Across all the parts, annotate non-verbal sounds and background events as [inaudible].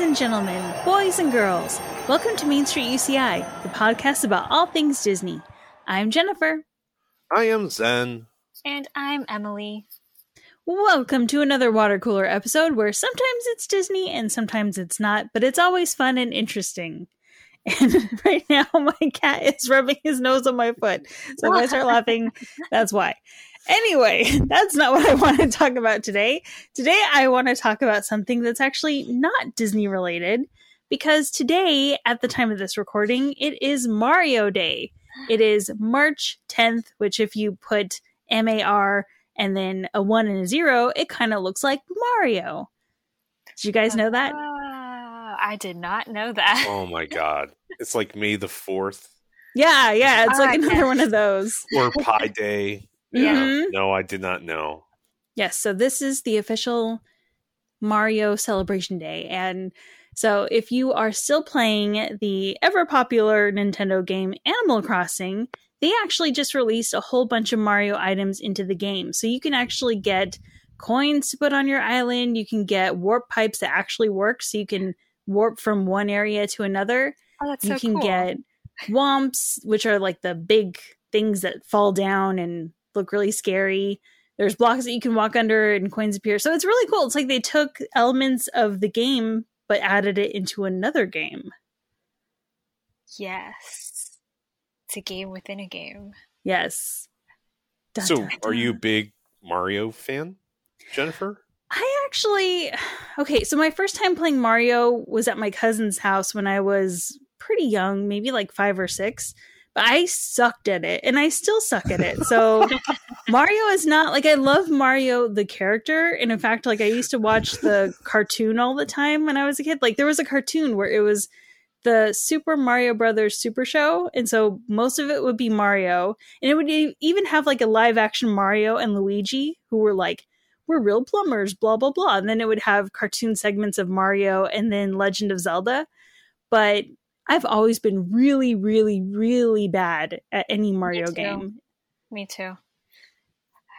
Ladies and gentlemen, boys and girls, welcome to Main Street UCI, the podcast about all things Disney. I'm Jennifer. I am Zen. And I'm Emily. Welcome to another water cooler episode where sometimes it's Disney and sometimes it's not, but it's always fun and interesting. [laughs] And right now, my cat is rubbing his nose on my foot. So if I start [laughs] laughing, that's why. Anyway, [laughs] that's not what I want to talk about today. Today, I want to talk about something that's actually not Disney related because today, at the time of this recording, it is Mario Day. [gasps] It is March 10th, which, if you put M A R and then a one and a zero, it kind of looks like Mario. Did you guys know that? Uh, I did not know that. Oh my god. It's like May the 4th Yeah, yeah, it's like Ah, another yes. one of those. or Pi Day. Yeah. Mhm. No, I did not know. Yes, so this is the official Mario Celebration Day. And so if you are still playing the ever popular Nintendo game Animal Crossing, they actually just released a whole bunch of Mario items into the game. So you can actually get coins to put on your island, you can get warp pipes that actually work so you can warp from one area to another. Oh, that's you so can cool. get womps, which are like the big things that fall down and look really scary. There's blocks that you can walk under and coins appear. So it's really cool. It's like they took elements of the game but added it into another game. Yes. It's a game within a game. Yes. Dun, so, dun, are you a big Mario fan, Jennifer? I actually okay, so my first time playing Mario was at my cousin's house when I was pretty young, maybe like 5 or 6, but I sucked at it and I still suck at it. So [laughs] Mario is not like I love Mario the character and in fact like I used to watch the cartoon all the time when I was a kid. Like there was a cartoon where it was the Super Mario Brothers Super Show and so most of it would be Mario and it would even have like a live action Mario and Luigi who were like we're real plumbers, blah blah blah. And then it would have cartoon segments of Mario and then Legend of Zelda. But I've always been really, really, really bad at any Mario too. game. Me too.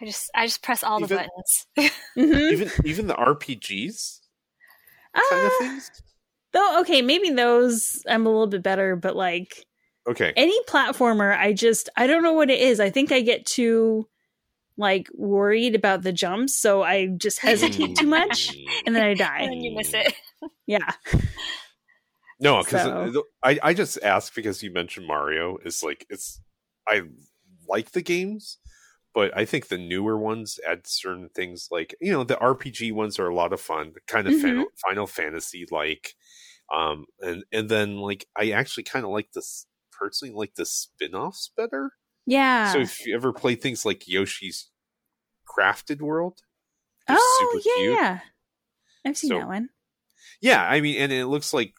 I just I just press all the Even- buttons. [laughs] Mhm. Even even the RPGs kind of things? though, okay, maybe those I'm a little bit better, but like Okay. any platformer, I just I don't know what it is. I think I get too like worried about the jumps, so I just hesitate too much, and then I die. [laughs] and then you miss it. Yeah. No, because So- I I just asked because you mentioned Mario. Is like it's I like the games, but I think the newer ones add certain things like you know the RPG ones are a lot of fun, kind of Mhm. Final, Final Fantasy like, um, and and then like I actually kind of like this personally like the spin offs better. Yeah. So if you ever play things like Yoshi's Crafted World, oh, super yeah, yeah. I've seen So- that one. Yeah, I mean, and it looks like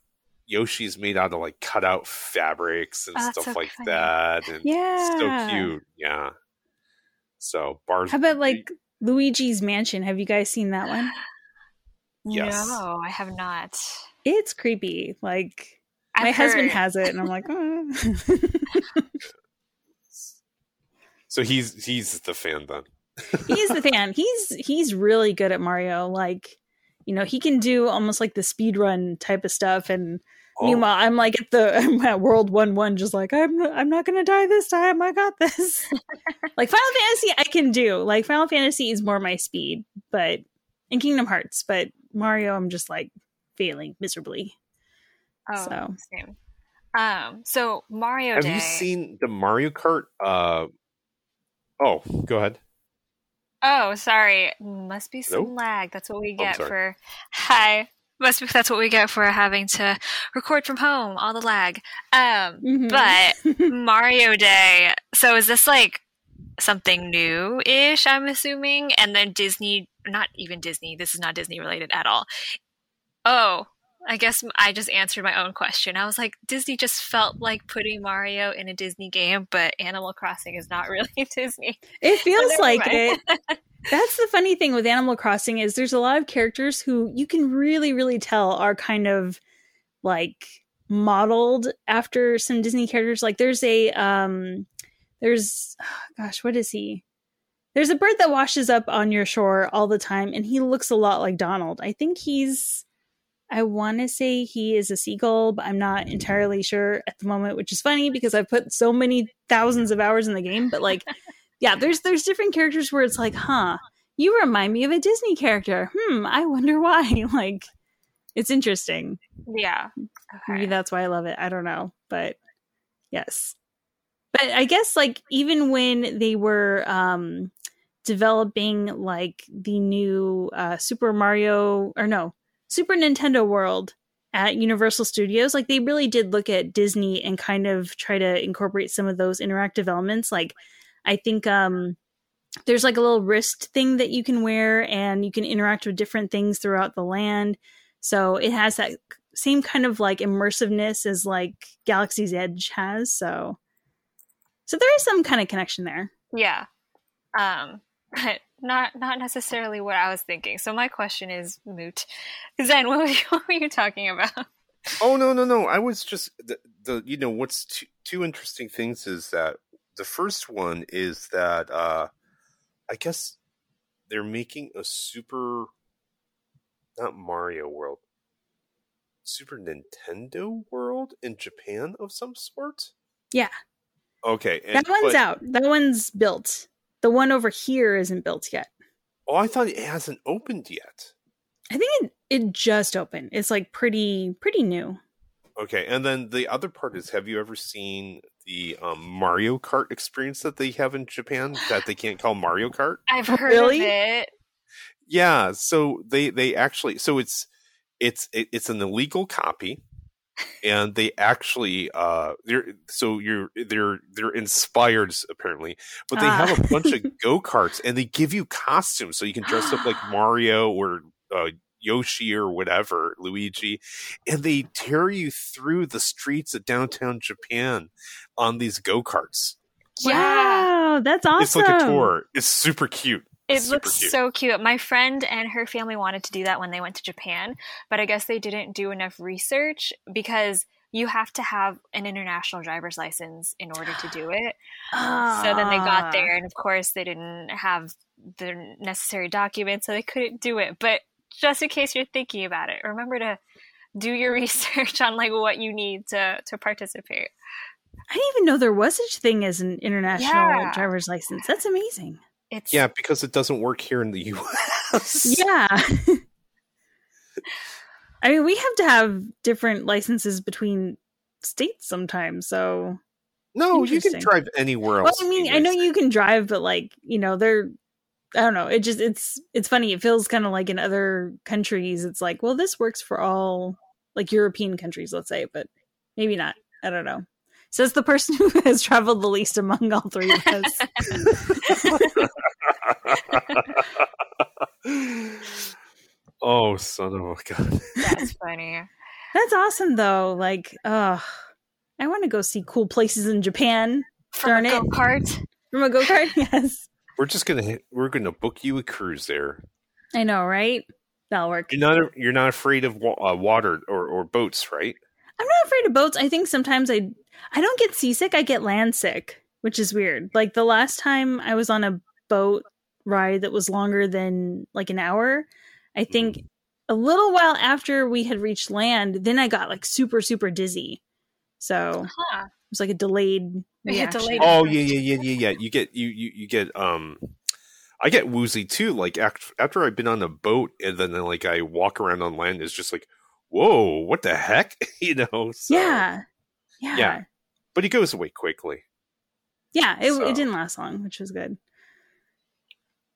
Yoshi's made out of like cutout fabrics and Oh, stuff so like funny. that, and Yeah. so cute. Yeah. So bars. How about like Luigi's Mansion? Have you guys seen that one? [gasps] Yes. No, I have not. It's creepy. Like I've my husband has it, and I'm like, oh. [laughs] So he's he's the fan then. he's the fan. He's he's really good at Mario. Like, you know, he can do almost like the speed run type of stuff. And Oh, meanwhile, I'm like at the I'm at World One One, just like I'm not, I'm not gonna die this time. I got this. [laughs] like Final Fantasy, I can do. Like Final Fantasy is more my speed, but in Kingdom Hearts, but Mario, I'm just like failing miserably. Oh, So. same. Um, so Mario have Day. you seen the Mario Kart? Uh, oh, go ahead. Oh, sorry. Must be some Nope. lag. That's what we Oh, get sorry. for. Hi. Must be that's what we get for having to record from home. All the lag. Um, Mhm. but [laughs] Mario Day. So is this like something new-ish? I'm assuming, and then Disney. Not even Disney. This is not Disney related at all. Oh, I guess I just answered my own question. I was like, Disney just felt like putting Mario in a Disney game, but Animal Crossing is not [laughs] really [laughs] Disney. It feels like mind. it. [laughs] That's the funny thing with Animal Crossing is there's a lot of characters who you can really, really tell are kind of like modeled after some Disney characters. Like there's a um there's [sighs] gosh, what is he? There's a bird that washes up on your shore all the time and he looks a lot like Donald. I think he's I want to say he is a seagull, but I'm not entirely sure at the moment, which is funny because I've put so many thousands of hours in the game. But like, [laughs] yeah, there's there's different characters where it's like, huh, you remind me of a Disney character. Hmm, I wonder why. [laughs] like, it's interesting. Yeah. Maybe that's why I love it. I don't know, but yes. But I guess like even when they were um developing like the new uh Super Mario or no, Super Nintendo World at Universal Studios, like they really did look at Disney and kind of try to incorporate some of those interactive elements. Like I think um there's like a little wrist thing that you can wear and you can interact with different things throughout the land. So it has that same kind of like immersiveness as like Galaxy's Edge has. So so there is some kind of connection there. Yeah. Um [laughs] but not not necessarily what I was thinking. So my question is moot. [laughs] Zen, what were you, [laughs] what were you talking about? Oh no no no! I was just the, the you know what's two, two interesting things is that the first one is that uh I guess they're making a super not Mario World Super Nintendo World in Japan of some sort. Yeah. Okay, that one's but, out. That one's built. The one over here isn't built yet. Oh, I thought it hasn't opened yet. I think it it just opened. It's like pretty pretty new. Okay, and then the other part is: Have you ever seen the um, Mario Kart experience that they have in Japan that they can't call Mario Kart? [sighs] I've heard really? of it. Yeah, so they they actually so it's it's it's an illegal copy and they actually uh they're so you're they're they're inspired apparently but they have a bunch of ah. [laughs] go-karts and they give you costumes so you can dress up like [gasps] mario or uh, yoshi or whatever luigi and they tear you through the streets of downtown japan on these go-karts. Wow that's awesome it's like a tour. It's super cute it looks cute. so cute. My friend and her family wanted to do that when they went to Japan, but I guess they didn't do enough research because you have to have an international driver's license in order to do [gasps] it. So then they got ah. there, and of course, they didn't have the necessary documents, so they couldn't do it. But just in case you're thinking about it, remember to do your [laughs] research on like what you need to to participate. I didn't even know there was such thing as an international yeah. driver's license. That's amazing. It's yeah, because it doesn't work here in the U.S. [laughs] Yeah. [laughs] I mean, we have to have different licenses between states sometimes. So no, you can drive anywhere else. Well, I mean, I know you can drive, but like you know, they're I don't know. It just it's it's funny. It feels kind of like in other countries, it's like, well, this works for all like European countries, let's say, but maybe not. I don't know. Says the person [laughs] who has traveled the least among all three of us. [laughs] oh, son of a gun. That's funny. That's awesome, though. Like, uh, I want to go see cool places in Japan. From Darn a go kart. From a go kart, [laughs] yes. We're just gonna we're gonna book you a cruise there. I know, right? That'll work. You're not you're not afraid of uh, water or, or boats, right? I'm not afraid of boats. I think sometimes I I don't get seasick. I get land sick, which is weird. Like the last time I was on a boat ride that was longer than like an hour, I think mm-hmm. a little while after we had reached land, then I got like super super dizzy. So huh. it was like a delayed reaction. Delayed oh yeah yeah yeah yeah yeah. You get you you you get um. I get woozy too. Like after I've been on a boat and then like I walk around on land, it's just like, whoa, what the heck, [laughs] you know? So, yeah, yeah, yeah. But he goes away quickly. Yeah, it, so. it didn't last long, which was good.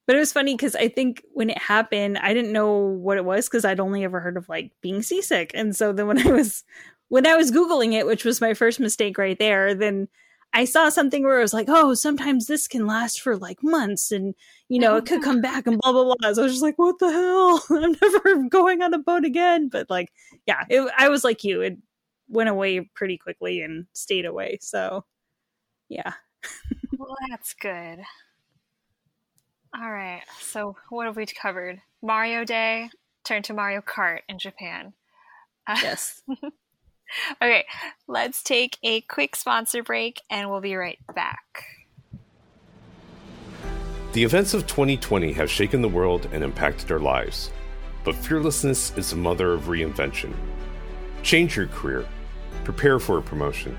But it was funny because I think when it happened, I didn't know what it was because I'd only ever heard of like being seasick. And so then when I was when I was googling it, which was my first mistake right there, then I saw something where it was like, oh, sometimes this can last for like months, and you know it could come back and blah blah blah. So I was just like, what the hell? [laughs] I'm never going on a boat again. But like, yeah, it, I was like you. It went away pretty quickly and stayed away. So yeah. well, that's good. All right. So, what have we covered? Mario Day, turn to Mario Kart in Japan. Yes. [laughs] okay, let's take a quick sponsor break and we'll be right back. The events of 2020 have shaken the world and impacted our lives. but fearlessness is the mother of reinvention. Change your career, prepare for a promotion,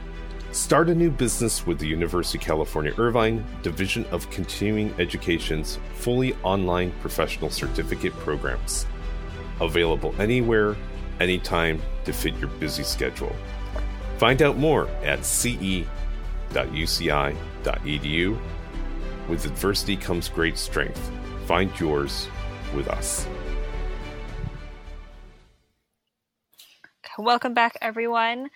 start a new business with the University of California Irvine Division of Continuing Education's fully online professional certificate programs. Available anywhere, anytime to fit your busy schedule. Find out more at ce.uci.edu. With adversity comes great strength. Find yours with us. Welcome back, everyone.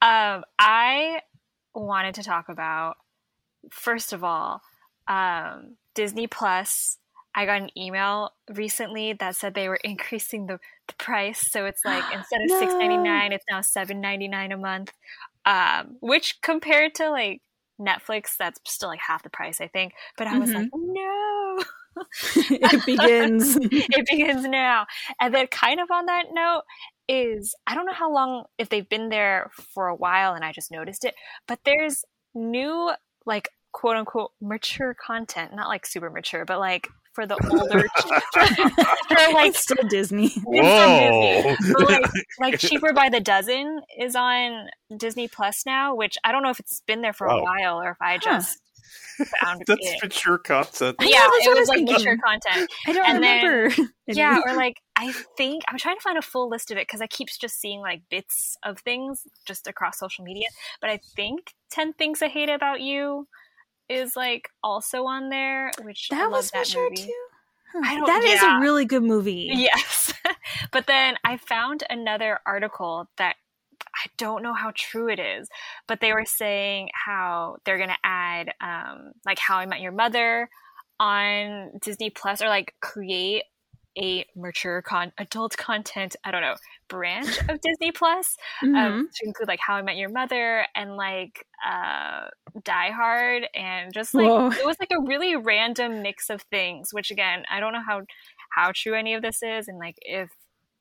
Um, I wanted to talk about, first of all, um, Disney Plus. I got an email recently that said they were [laughs] increasing the, the price. So it's like [gasps] instead of No. six ninety nine, it's now seven ninety nine a month. Um, which compared to like Netflix, that's still like half the price, I think. But I was like, no. [laughs] [laughs] it begins. [laughs] it begins now. And then, kind of on that note, is I don't know how long, if they've been there for a while and I just noticed it, but there's new, like, quote unquote, mature content. Not like super mature, but like for the older, [laughs] for like it's still Disney. It's from Disney. Like, like cheaper by the dozen is on Disney Plus now, which I don't know if it's been there for a while or if I Huh. just found [laughs] That's it. mature content. I yeah, it was was like thinking. mature content. I don't And then- remember. Yeah, [laughs] or like I think I'm trying to find a full list of it because I keep just seeing like bits of things just across social media. But I think Ten Things I Hate About You is like also on there, which that love was that mature movie. too. Huh. I don't- That is yeah. a really good movie. Yes. [laughs] but then I found another article that I don't know how true it is, but they were saying how they're going to add um, like How I Met Your Mother on Disney Plus or like create a mature con adult content, I don't know, branch of Disney Plus Mhm. um, to include like How I Met Your Mother and like uh, Die Hard and just like Whoa. it was like a really random mix of things. Which again, I don't know how how true any of this is and like if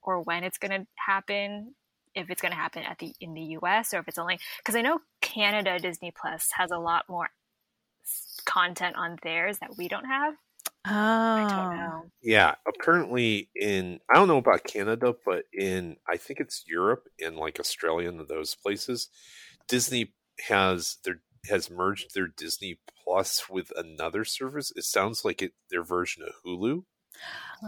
or when it's going to happen. If it's going to happen at the in the U.S. or if it's only because I know Canada Disney Plus has a lot more content on theirs that we don't have. I don't Oh. know. Yeah, apparently in I don't know about Canada, but in I think it's Europe and like Australia and those places, Disney has their has merged their Disney Plus with another service. It sounds like it their version of Hulu.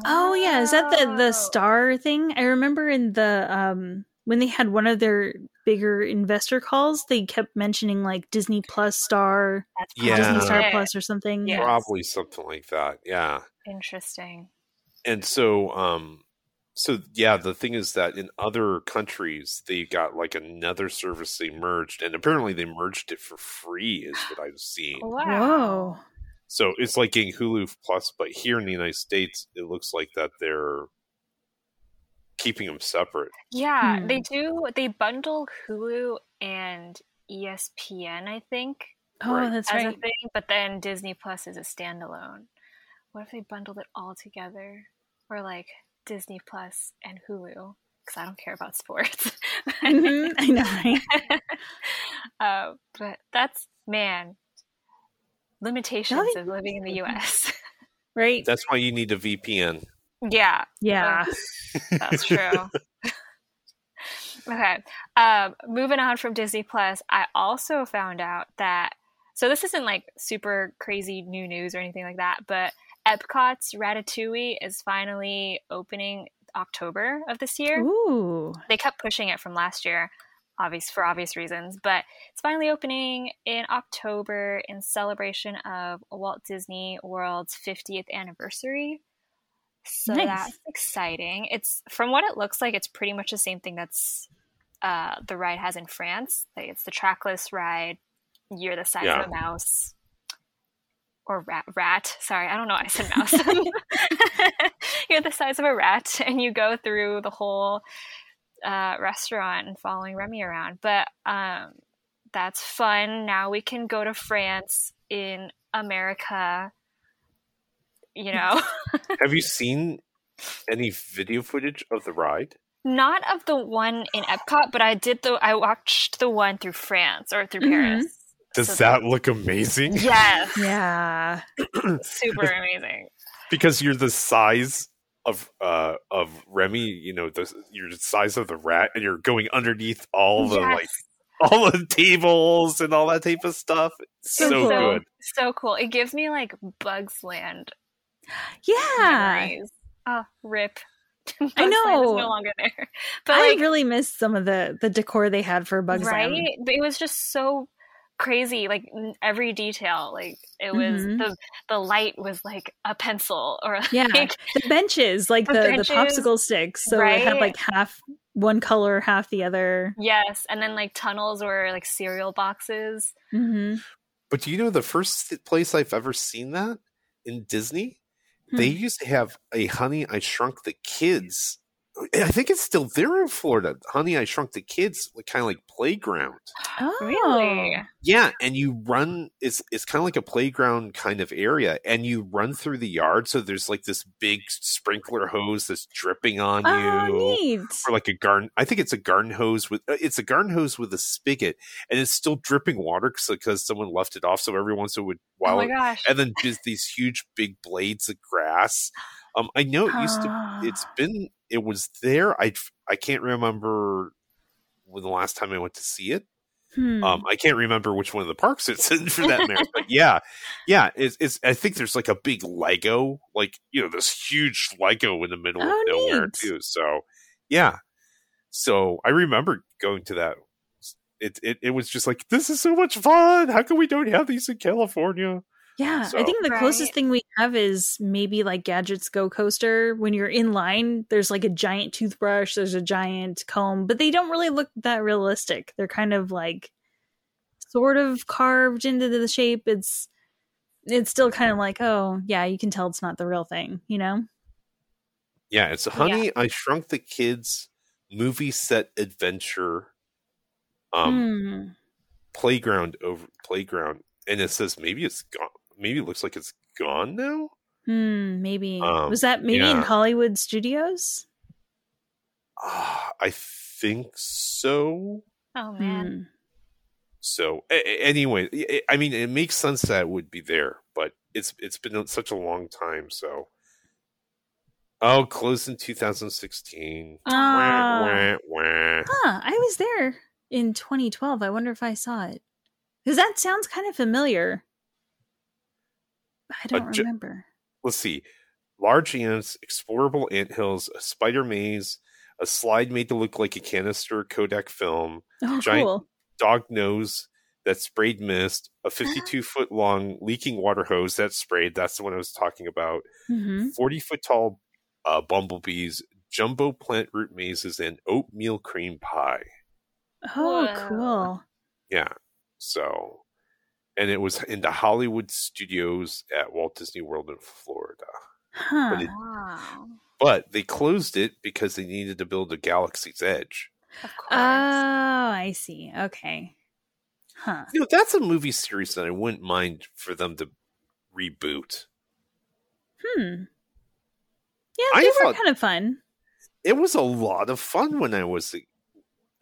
Oh yeah, is that the Oh. the star thing? I remember in the um when they had one of their bigger investor calls, they kept mentioning like Disney Plus Star, Yeah. Disney Star it. Plus or something. Yeah. Probably something like that. Yeah. Interesting. and so um so yeah the thing is that in other countries they got like another service they merged and apparently they merged it for free is what i've seen Wow. Whoa. so it's like getting hulu plus but here in the united states it looks like that they're keeping them separate Yeah, Hmm. they do. They bundle Hulu and ESPN, I think, Oh, Right. that's as a right. thing. But then Disney Plus is a standalone. What if they bundled it all together, or like Disney Plus and Hulu? Because I don't care about sports. [laughs] Mhm, I know, right? [laughs] uh, but that's man limitations Really? of living in the [laughs] U.S. Right? that's why you need a vpn yeah, Yeah. That's [laughs] true. [laughs] okay. Um, moving on from Disney Plus, I also found out that so this isn't like super crazy new news or anything like that, but Epcot's Ratatouille is finally opening October of this year. Ooh. They kept pushing it from last year, obvious for obvious reasons, but it's finally opening in October in celebration of Walt Disney World's 50th anniversary. So Nice. that's exciting. It's from what it looks like, it's pretty much the same thing that's uh, the ride has in France. Like it's the trackless ride. You're the size Yeah. of a mouse. Or rat, rat. Sorry, I don't know. why I said mouse. [laughs] You're the size of a rat, and you go through the whole uh, restaurant and following Remy around. But um, that's fun. Now we can go to France in America. You know, [laughs] have you seen any video footage of the ride not of the one in Epcot, but I did the. I watched the one through France or through Mhm. Paris. does So- that look amazing Yes, Yeah. [clears throat] super amazing. because you're the size of uh of Remy, you know, the your size of the rat, and you're going underneath all the Yes. like all the tables and all that type of stuff. So so, good. So cool. It gives me like Bugs Land Yeah. memories. Oh, rip. [laughs] I Land is know. no longer there. [laughs] But I like, really miss some of the the decor they had for Bugs right? Land. But It was just so crazy, like every detail. Like it was Mhm. the the light was like a pencil or [laughs] Yeah, the benches, like The the the, popsicle sticks, so it had like half one color, half the other. yes, and then like tunnels were like cereal boxes. hmm But do you know the first place I've ever seen that in Disney? They Hmm. used to have a Honey I Shrunk the Kids. I think it's still there in Florida. Honey I Shrunk the Kids, like kind of like playground. Oh, Really? Yeah, and you run. It's it's kind of like a playground kind of area, and you run through the yard. So there's like this big sprinkler hose that's dripping on Oh, you, neat. or like a garden. I think it's a garden hose with uh, it's a garden hose with a spigot, and it's still dripping water because someone left it off. So every once in a oh while, my gosh. and then just these huge big blades of grass. Um, I know it used to. Ah. It's been. It was there. I I can't remember when the last time I went to see it. Hmm. Um, I can't remember which one of the parks it's in for that matter. but [laughs] yeah, yeah, it's, it's. I think there's like a big Lego, like you know, this huge Lego in the middle of Oh, nowhere neat. too. So yeah, so I remember going to that. It, it it was just like this is so much fun. How come we don't have these in California? Yeah, So- I think the closest thing we have is maybe like Gadgets Go Coaster. When you're in line, there's like a giant toothbrush, there's a giant comb, but they don't really look that realistic. They're kind of like sort of carved into the shape. It's it's still kind of like, oh, yeah, you can tell it's not the real thing, you know? Yeah, it's a Honey I Shrunk the Kids movie set adventure. Um, Hmm. playground over playground, and it says maybe it's gone. Maybe it looks like it's gone now. Hmm, maybe. Um, Was that maybe in. Hollywood Studios? Ah, I think so. oh man. Hmm. So a- a- anyway, I- I mean, it makes sense that it would be there, but it's it's been such a long time. So, oh, closed in 2016. Ah. Wah, wah, wah. Huh, I was there in 2012. I wonder if I saw it. Because that sounds kind of familiar. I don't ju- remember. Let's see: large ants, explorable anthills, a spider maze, a slide made to look like a canister Kodak film, Oh, giant- cool. dog nose that sprayed mist, a [gasps] 52 foot long leaking water hose that sprayed. That's the one I was talking about. hmm 40 foot tall uh, bumblebees, jumbo plant root mazes, and oatmeal cream pie. Oh, Whoa. cool. Yeah. So, and it was in the Hollywood studios at Walt Disney World in Florida. Huh. But it- Wow. But they closed it because they needed to build a Galaxy's Edge. Of course. Oh, I see. Okay. Huh. You know, that's a movie series that I wouldn't mind for them to reboot. Hmm. Yeah, I they were thought- kind of fun. it was a lot of fun when I was.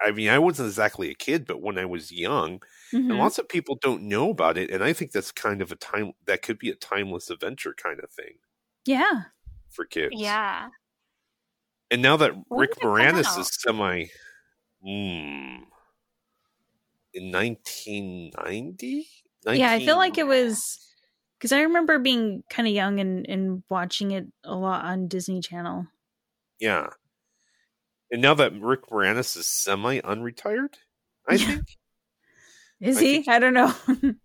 I mean, I wasn't exactly a kid, but when I was young, Mhm. and lots of people don't know about it, and I think that's kind of a time that could be a timeless adventure kind of thing Yeah. for kids. yeah. And now that When Rick did it come Moranis is semi, hmm, in nineteen ninety. Yeah, I feel like it was because I remember being kind of young and, and watching it a lot on Disney Channel. Yeah. And now that Rick Moranis is semi unretired, I Yeah. think. [laughs] Is I he? think- I don't know. [laughs]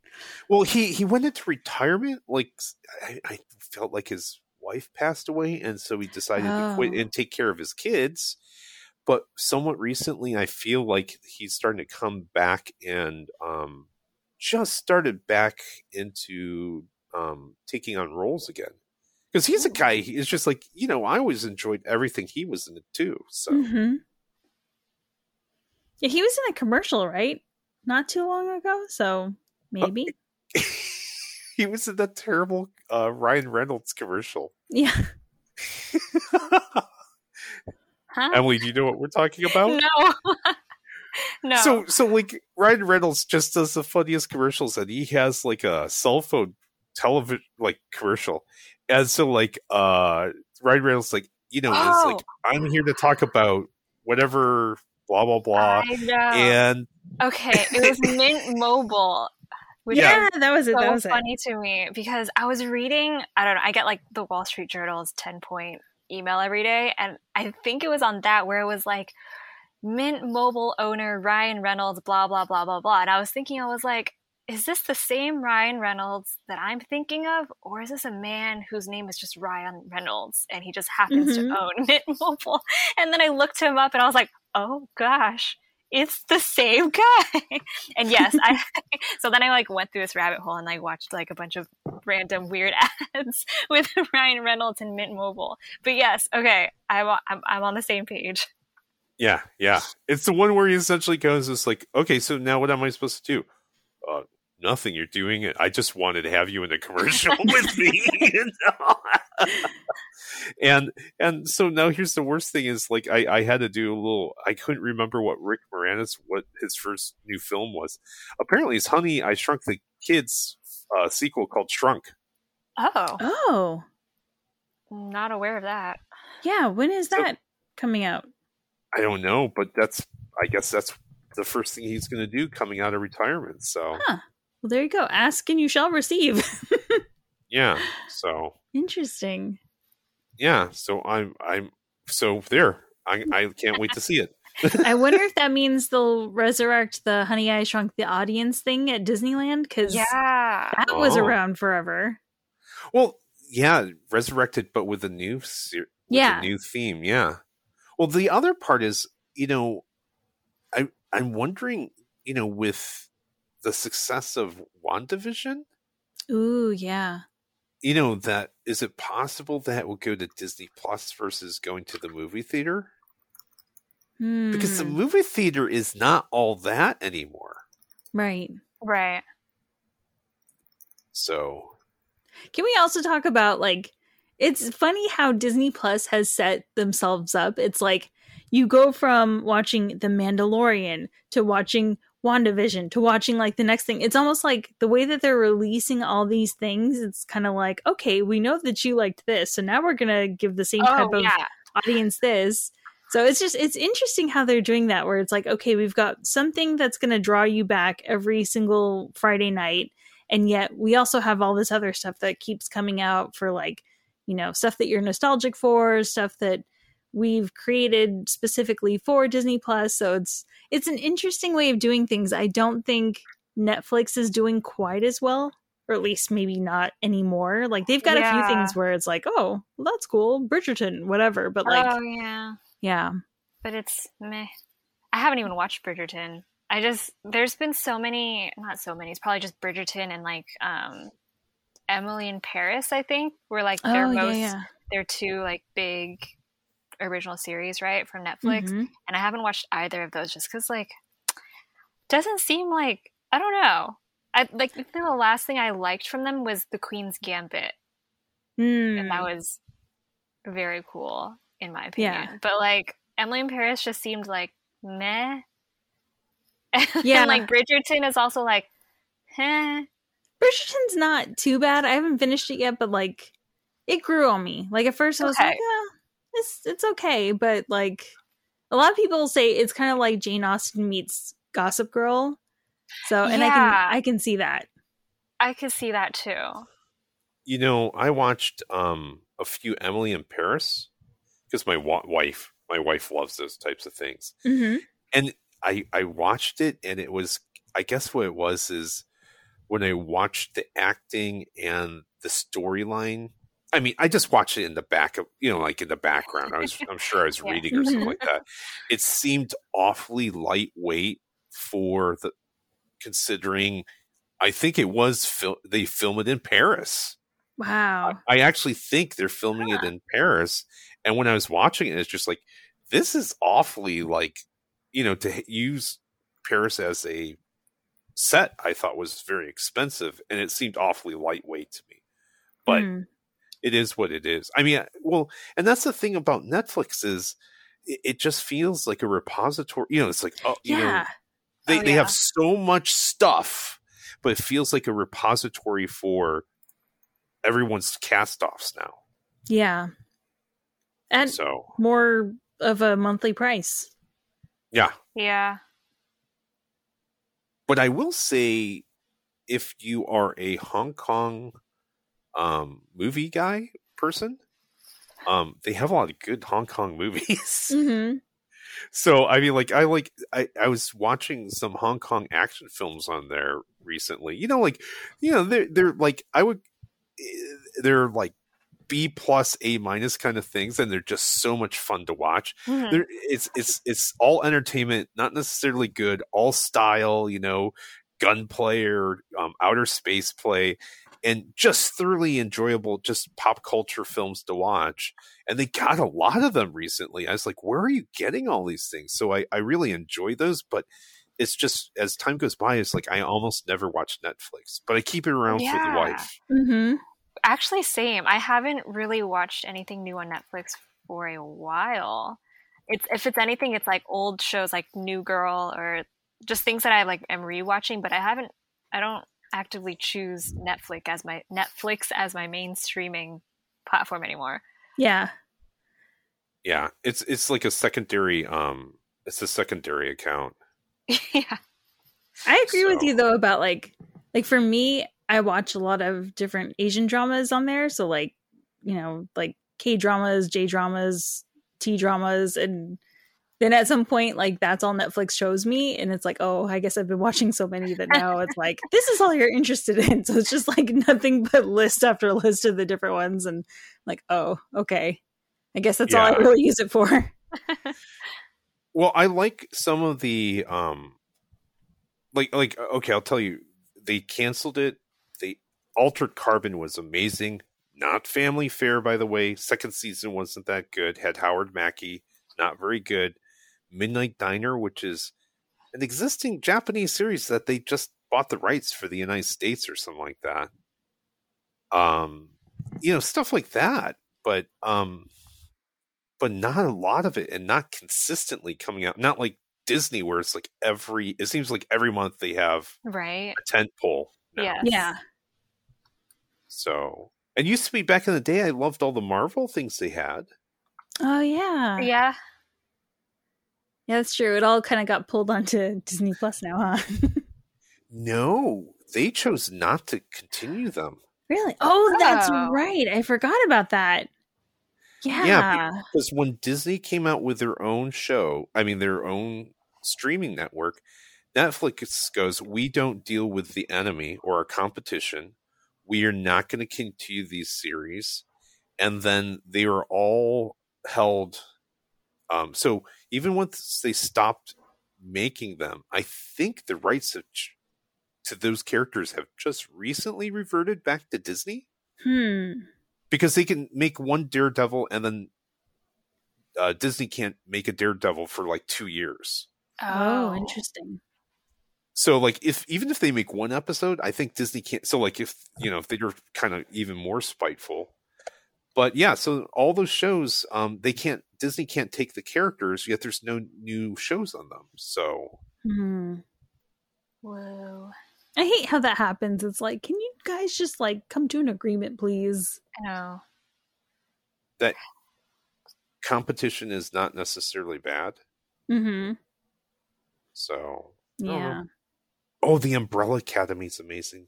Well, he he went into retirement. Like I, I felt like his wife passed away, and so he decided to quit Oh. and take care of his kids. But somewhat recently, I feel like he's starting to come back and um, just started back into um, taking on roles again. Because he's a guy. He is just like you know. I always enjoyed everything he was in it too. So hmm Yeah, he was in a commercial, right? Not too long ago. So maybe. [laughs] he was in that terrible uh, Ryan Reynolds commercial. yeah. [laughs] Huh? Emily, do you know what we're talking about? No. [laughs] no. So, so like Ryan Reynolds just does the funniest commercials, and he has like a cell phone television like commercial, and so like uh Ryan Reynolds like you know, is Oh. like I'm here to talk about whatever blah blah blah, I know. and okay, it was [laughs] Mint Mobile, which yeah, is that was it. so that was it. funny to me because I was reading. I don't know. I get like the Wall Street Journal's ten point email every day, and I think it was on that where it was like Mint Mobile owner Ryan Reynolds, blah blah blah blah blah. And I was thinking, I was like, is this the same Ryan Reynolds that I'm thinking of, or is this a man whose name is just Ryan Reynolds and he just happens Mhm. to own [laughs] Mint Mobile? And then I looked him up, and I was like, oh gosh. It's the same [laughs] guy. and yes, I [laughs] so then I like went through this rabbit hole and I watched like a bunch of random weird ads with Ryan Reynolds and Mint Mobile. But yes, okay, I'm I'm, I'm on the same page. yeah, yeah, it's the one where he essentially goes, "It's like, okay, so now what am I supposed to do?" Uh, nothing. You're doing it. I just wanted to have you in the commercial [laughs] with me. you know? and and so now here's the worst thing is like I, I had to do a little I couldn't remember what Rick Moranis what his first new film was. Apparently it's Honey I Shrunk the Kids uh, sequel called Shrunk. Oh, Oh, not aware of that. yeah. When is So- that coming out? I don't know, but that's I guess that's the first thing he's going to do coming out of retirement. So Huh. Well, there you go. Ask and you shall receive. [laughs] yeah, so Interesting. yeah, so I'm I'm so there. I I can't wait to see it. [laughs] I wonder if [laughs] that means they'll resurrect the Honey I Shrunk the Audience thing at Disneyland because Yeah. that was Oh. around forever. Well, yeah, resurrected, but with a new ser- with Yeah. a new theme. Yeah. Well, the other part is, you know, I I'm wondering, you know, with the success of WandaVision, Ooh, yeah. you know, that is it possible that it will go to Disney Plus versus going to the movie theater? Because the Hmm, movie theater is not all that anymore. right. Right. So Can we also talk about like it's funny how Disney Plus has set themselves up. It's like you go from watching The Mandalorian to watching WandaVision to watching like the next thing. It's almost like the way that they're releasing all these things, it's kind of like, okay, we know that you liked this, so now we're gonna give the same type Oh of yeah. audience this. So it's just it's interesting how they're doing that where it's like okay, we've got something that's going to draw you back every single Friday night and yet we also have all this other stuff that keeps coming out for like, you know, stuff that you're nostalgic for, stuff that we've created specifically for Disney Plus. So it's it's an interesting way of doing things. I don't think Netflix is doing quite as well or at least maybe not anymore. Like they've got a few things where it's like, oh, well, that's cool, Bridgerton, whatever. But like, oh yeah. yeah, But it's meh. I haven't even watched Bridgerton. I just there's been so many not so many, it's probably just Bridgerton and like um Emily in Paris, I think, were like their oh most yeah, their two like big original series, right, from Netflix. Mhm. And I haven't watched either of those just because like doesn't seem like I don't know. I like I the last thing I liked from them was the Queen's Gambit. and that Mm. was very cool in my opinion. Yeah. But like Emily in Paris just seemed like meh. [laughs] Yeah. and like Bridgerton is also like, eh. Bridgerton's not too bad. I haven't finished it yet, but like it grew on me. Like at first I was Okay. like, yeah, it's it's okay, but like a lot of people say it's kind of like Jane Austen meets Gossip Girl. So and I can I can see that. I could see that too. you know, I watched um a few Emily in Paris because my wa- wife, my wife loves those types of things. Mm-hmm. and I I watched it and it was I guess what it was is when I watched the acting and the storyline. I mean, I just watched it in the back of you know, like in the background. I was [laughs] I'm sure I was Yeah. reading or something like that. [laughs] It seemed awfully lightweight for the considering. I think it was fil- they film it in Paris. Wow. I actually think they're filming it in Paris. And when I was watching it, it's just like, this is awfully like, you know, to use Paris as a set, I thought was very expensive and it seemed awfully lightweight to me. But Mm. It is what it is. I mean, well, and that's the thing about Netflix is it, it just feels like a repository. You know, it's like, oh, you know, yeah. they, Oh, they have so much stuff, but it feels like a repository for everyone's cast offs now. Yeah. and So more of a monthly price. yeah, Yeah. but I will say, if you are a Hong Kong um, movie guy person, um, they have a lot of good Hong Kong movies. [laughs] hmm so I mean, like I like I, I was watching some Hong Kong action films on there recently. You know, like you know they're they're like I would eh, they're like B plus A minus kind of things, and they're just so much fun to watch. Mhm. There, it's it's it's all entertainment, not necessarily good, all style, you know, gunplay or um, outer space play, and just thoroughly enjoyable, just pop culture films to watch. And they got a lot of them recently. I was like, where are you getting all these things? So I, I really enjoy those, but it's just as time goes by, it's like I almost never watch Netflix, but I keep it around for the Yeah. wife. hmm Actually, same. I haven't really watched anything new on Netflix for a while. It's if it's anything, it's like old shows like New Girl or just things that I like am rewatching. But I haven't. I don't actively choose Netflix as my Netflix as my main streaming platform anymore. Yeah. Yeah, it's it's like a secondary um it's a secondary account. [laughs] yeah. I agree with you though about like like for me, I watch a lot of different Asian dramas on there. So like, you know, like K dramas, J dramas, T dramas, and then at some point, like that's all Netflix shows me, and it's like, oh, I guess I've been watching so many that now it's [laughs] like this is all you're interested in. [laughs] So it's just like nothing but list after list of the different ones, and like, oh, okay, I guess that's all I really use it for. [laughs] Well, I like some of the um like like okay, I'll tell you. They canceled it. They Altered Carbon was amazing. Not family fare by the way. Second season wasn't that good. Had Howard Mackey, not very good. Midnight Diner, which is an existing Japanese series that they just bought the rights for the United States or something like that. Um you know, stuff like that. But um but not a lot of it and not consistently coming out. Not like Disney where it's like every it seems like every month they have Right. a tent pole. now. Yes. Yeah, So and used to be back in the day I loved all the Marvel things they had. oh yeah, Yeah. Yeah, that's true. It all kind of got pulled onto Disney Plus now, huh? [laughs] No, they chose not to continue them. Really? Oh, that's Oh. right. I forgot about that. Yeah. Yeah, Because when Disney came out with their own show, I mean their own streaming network, Netflix goes, "We don't deal with the enemy or our competition. We are not going to continue these series." And then they are all held. Um, so even once they stopped making them, I think the rights of, ch- to those characters have just recently reverted back to Disney Hmm. because they can make one Daredevil and then uh, Disney can't make a Daredevil for like two years. Oh, interesting. So like if even if they make one episode, I think Disney can't. So like if you know if they're kind of even more spiteful, but yeah, so all those shows, um, they can't Disney can't take the characters yet. There's no new shows on them. So Hmm. Whoa. I hate how that happens. It's like, can you guys just like come to an agreement, please? I know. that competition is not necessarily bad. Mm-hmm. So Yeah. oh, the Umbrella Academy is amazing.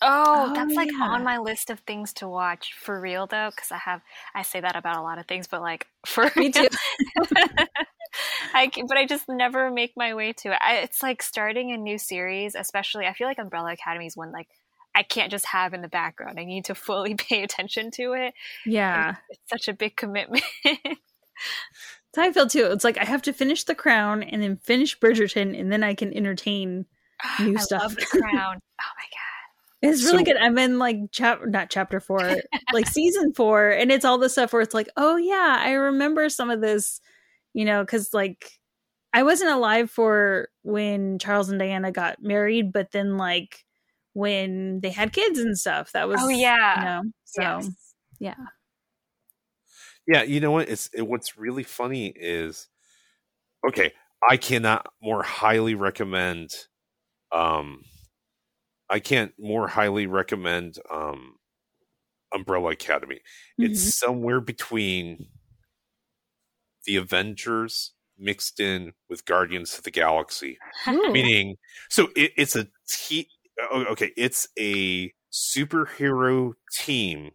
Oh, Oh, that's like yeah. on my list of things to watch for real though, because I have I say that about a lot of things, but like [laughs] for Me too. [laughs] I but I just never make my way to it. I, it's like starting a new series, especially. I feel like Umbrella Academy is one like I can't just have in the background. I need to fully [laughs] pay attention to it. Yeah. It's such a big commitment. That's how I feel too. It's like I have to finish The Crown and then finish Bridgerton and then I can entertain. [gasps] New I stuff. love The Crown. Oh my god. It's really So- good. I'm in like chap not chapter four, like season four, and it's all the stuff where it's like, oh yeah, I remember some of this, you know, because like I wasn't alive for when Charles and Diana got married, but then like when they had kids and stuff, that was Oh, yeah. you know, so Yes. yeah, Yeah, you know what? It's it, what's really funny is okay. I cannot more highly recommend. Um, I can't more highly recommend um, Umbrella Academy. It's somewhere between the Avengers mixed in with Guardians of the Galaxy. Ooh. Meaning, so it, it's a oh, okay, it's a superhero team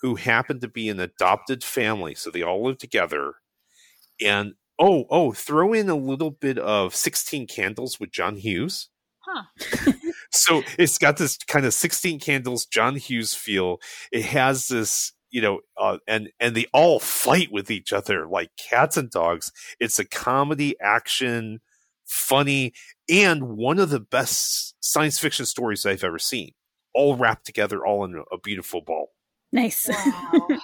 who happen to be an adopted family, so they all live together. And oh, oh, throw in a little bit of Sixteen Candles with John Hughes. Huh. [laughs] so it's got this kind of 16 candles john hughes feel it has this you know uh, and and they all fight with each other like cats and dogs it's a comedy action funny and one of the best science fiction stories i've ever seen all wrapped together all in a beautiful ball Nice. Wow. [laughs]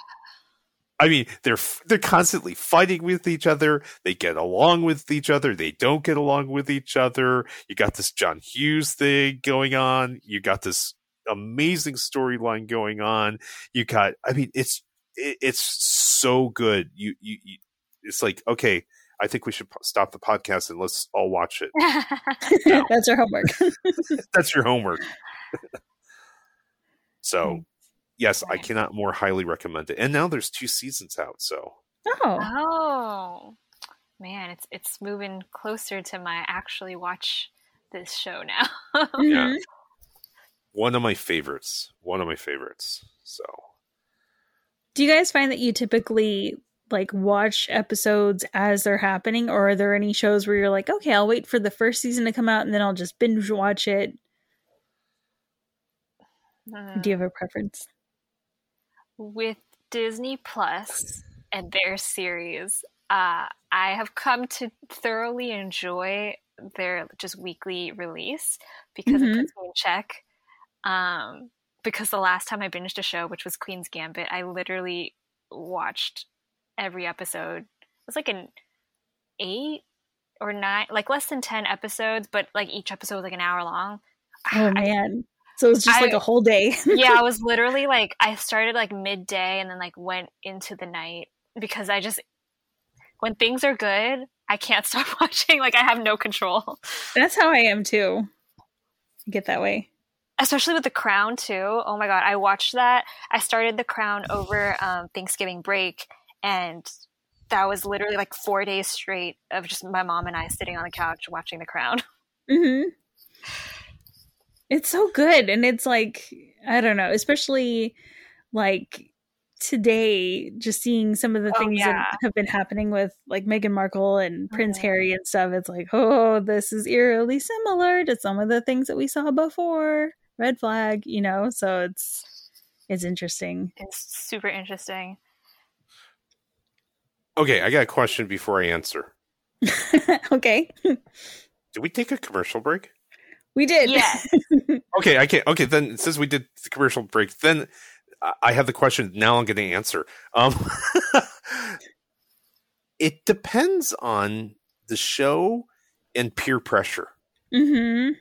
I mean, they're they're constantly fighting with each other. They get along with each other. They don't get along with each other. You got this John Hughes thing going on. You got this amazing storyline going on. You got, I mean, it's it, it's so good. You, you you it's like okay. I think we should stop the podcast and let's all watch it. That's our homework. That's your homework. [laughs] [laughs] so, hmm. Yes, I cannot more highly recommend it. And now there's two seasons out. So, oh. oh man, it's it's moving closer to my actually watch this show now. [laughs] Yeah. Mhm. one of my favorites. One of my favorites. So, Do you guys find that you typically like watch episodes as they're happening, or are there any shows where you're like, okay, I'll wait for the first season to come out and then I'll just binge watch it? Do you have a preference? With Disney Plus and their series, uh, I have come to thoroughly enjoy their just weekly release because Mhm. it puts me in check. Um, because the last time I binged a show, which was Queen's Gambit, I literally watched every episode. It was like an eight or nine, like less than ten episodes, but like each episode was like an hour long. Oh [sighs] I- man. So it was just I- like a whole day. [laughs] yeah, I was literally like I started like midday and then like went into the night because I just when things are good, I can't [laughs] stop watching. Like I have no control. That's how I am too. I get that way. Especially with The Crown too. Oh my god, I watched that. I started The Crown over um, Thanksgiving break and that was literally like 4 days straight of just my mom and I sitting on the couch watching The Crown. [laughs] hmm It's so good. And it's like, I don't know, especially like today, just seeing some of the Oh, things yeah. that have been happening with like Meghan Markle and Prince Mhm. Harry and stuff. It's like, oh, this is eerily similar to some of the things that we saw before. Red flag, you know? So it's it's interesting. It's super interesting. okay, I got a question before I answer. [laughs] okay. Did we take a commercial break? We did. Yes. [laughs] Okay, I can't. Okay, then since we did the commercial break, then I- I have the question. Now I'm going to answer. Um, [laughs] it depends on the show and peer pressure, Mm-hmm.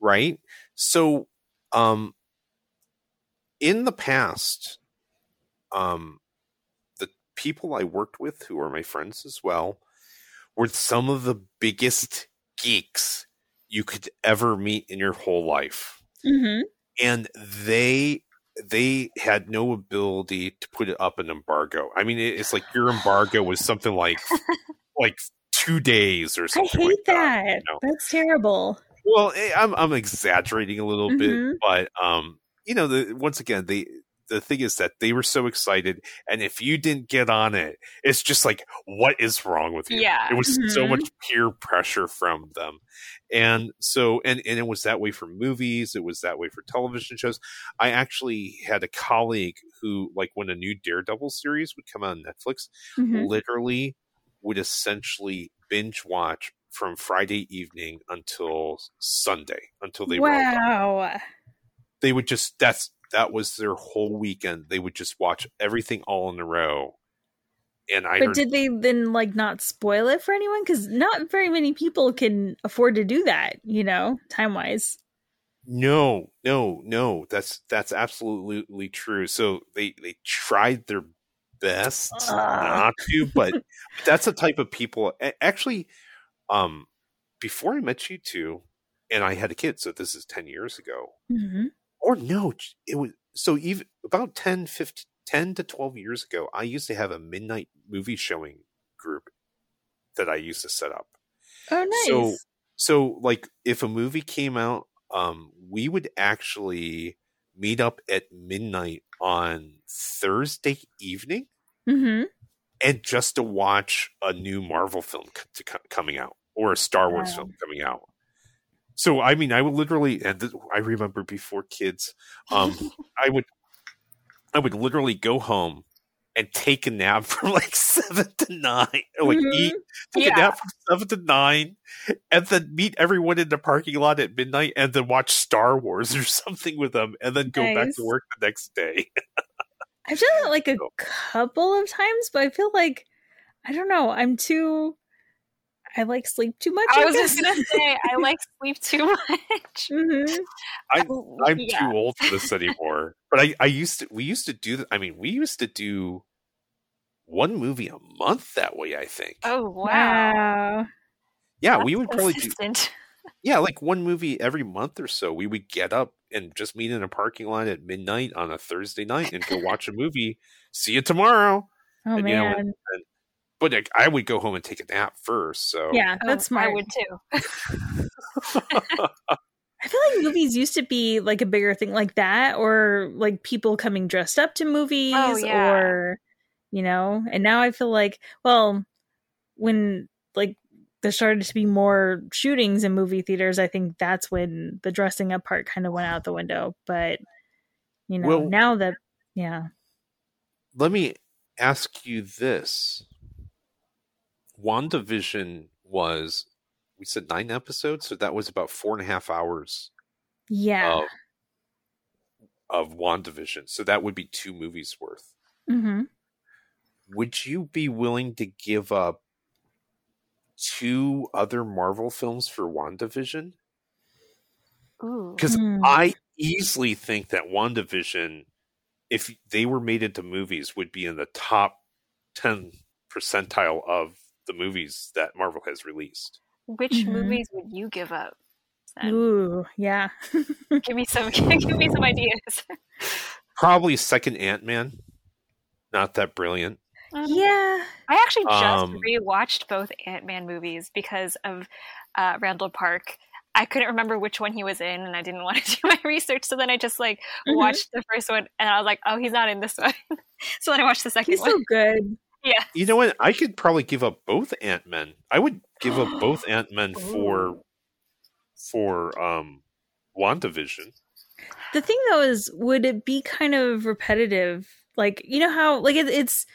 right? So, um, in the past, um, the people I worked with, who are my friends as well, were some of the biggest geeks you could ever meet in your whole life hmm and they they had no ability to put it up an embargo. I mean, it's like your embargo was something like [laughs] like two days or something. I hate like that. you know? That's terrible. Well, eh, I'm I'm exaggerating a little Mhm. bit, but um, you know, the once again, they the thing is that they were so excited, and if you didn't get on it, it's just like, what is wrong with you? Yeah. it was so Mhm. much peer pressure from them, and so and and it was that way for movies. It was that way for television shows. I actually had a colleague who, like, when a new Daredevil series would come on Netflix, Mhm. literally would essentially binge watch from Friday evening until Sunday until they were all done. wow. They would just that's that was their whole weekend. They would just watch everything all in a row. And I But did they then like not spoil it for anyone? Because not very many people can afford to do that, you know, time wise. no, no, no. That's that's absolutely true. So they they tried their best Ugh. not to, but [laughs] that's the type of people. Actually, um, before I met you two, and I had a kid, so this is ten years ago. hmm or no it was so even about 10 15 10 to 12 years ago i used to have a midnight movie showing group that I used to set up. Oh, nice. So so like if a movie came out, um, we would actually meet up at midnight on Thursday evening mm-hmm. and just to watch a new Marvel film c- to co- coming out or a Star Wars Wow. film coming out. So I mean, I would literally, and th- I remember before kids, um, [laughs] I would, I would literally go home and take a nap [laughs] from like seven to nine, like Mhm. eat, take a nap from seven to nine, and then meet everyone in the parking lot at midnight, and then watch Star Wars or [laughs] something with them, and then go back to work the next day. I've done that like a couple of times, but I feel like I don't know. I'm too. I like sleep too much. I was just gonna say I [laughs] like sleep too much. [laughs] Mhm. I'm Yeah. too old for this [laughs] anymore. But I, I used to, we used to do that. I mean, we used to do one movie a month that way, I think. Oh wow. Wow. yeah, That's we would probably do, yeah, like one movie every month or so. We would get up and just meet in a parking lot at midnight on a Thursday night and go watch a movie. See you tomorrow. Oh And, you know, man. But like, I would go home and take a nap first. So yeah, Oh, that's smart. I would too. [laughs] [laughs] I feel like movies used to be like a bigger thing like that, or like people coming dressed up to oh, movies, Oh, yeah. or you know. And now I feel like, well, when like there started to be more shootings in movie theaters, I think that's when the dressing up part kind of went out the window. But you know, Well- now that yeah, let me ask you this. WandaVision was we said nine episodes, so that was about four and a half hours yeah, of of WandaVision. So that would be two movies worth. hmm Would you be willing to give up two other Marvel films for WandaVision? Because Hmm. I easily think that WandaVision, if they were made into movies, would be in the top ten percentile of the movies that Marvel has released. Which Mhm. movies would you give up? Then? ooh, yeah, [laughs] Give me some. [laughs] Give me some ideas. Probably second Ant Man. Not that brilliant. yeah. I actually just Um, rewatched both Ant Man movies because of uh, Randall Park. I couldn't remember which one he was in, and I didn't want to [laughs] do my research. So then I just like Mhm. watched the first one, and I was like, "Oh, he's not in this one." so then I watched the second He's one. so good. Yeah. You know what? I could probably give up both Ant Men. I would give up both [gasps] Ant Men for for um WandaVision. The thing though is, would it be kind of repetitive? Like, you know how, like, it, it's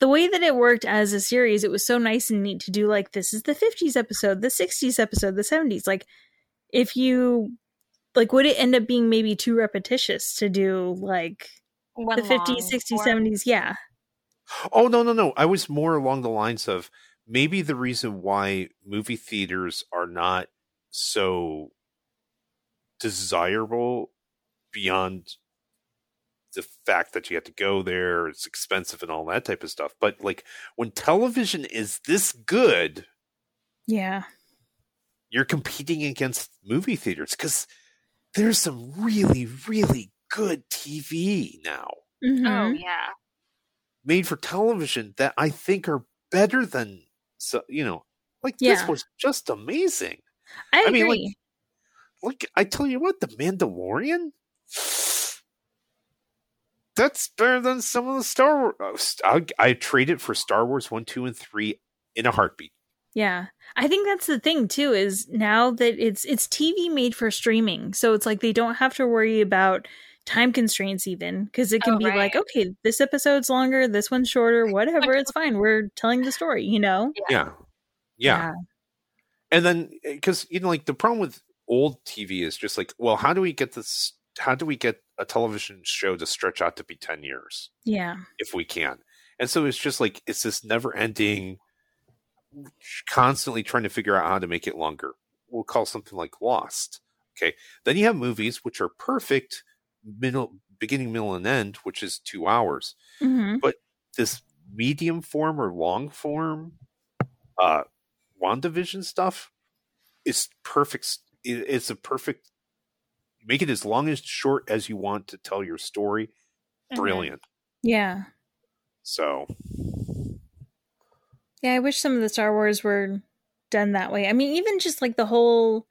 the way that it worked as a series, it was so nice and neat to do, like, this is the 50s episode, the 60s episode, the 70s. Like, if you, like, would it end up being maybe too repetitious to do, like, One the 50s, 60s, form. 70s? Yeah. Oh no no no! I was more along the lines of maybe the reason why movie theaters are not so desirable beyond the fact that you have to go there, it's expensive and all that type of stuff. But like when television is this good, Yeah. you're competing against movie theaters because there's some really really good TV now Oh Mhm. yeah. Made for television that I think are better than so you know like this was just amazing. I I agree. mean, like- Like I tell you what, the Mandalorian that's better than some of the Star Wars. Uh, I, I trade it for Star Wars one, two, and three in a heartbeat. Yeah. I think that's the thing too is now that it's it's TV made for streaming. So it's like they don't have to worry about time constraints even because it can Oh, be like okay, this episode's longer, this one's shorter, whatever, it's [laughs] fine. We're telling the story, you know? Yeah, yeah. And then eh, because you know, like the problem with old TV is just like, well, how do we get this? How do we get a television show to stretch out to be ten years? Yeah. if we can. And so it's just like it's this never ending constantly trying to figure out how to make it longer. We'll call something like Lost. Okay. Then you have movies which are perfect middle beginning, middle, and end, which is two hours. hmm This medium form or long form uh WandaVision stuff is perfect it- it's a perfect make it as long as short as you want to tell your story. Mhm. Brilliant. Yeah. So Yeah, I wish some of the Star Wars were done that way. I mean, even just like the whole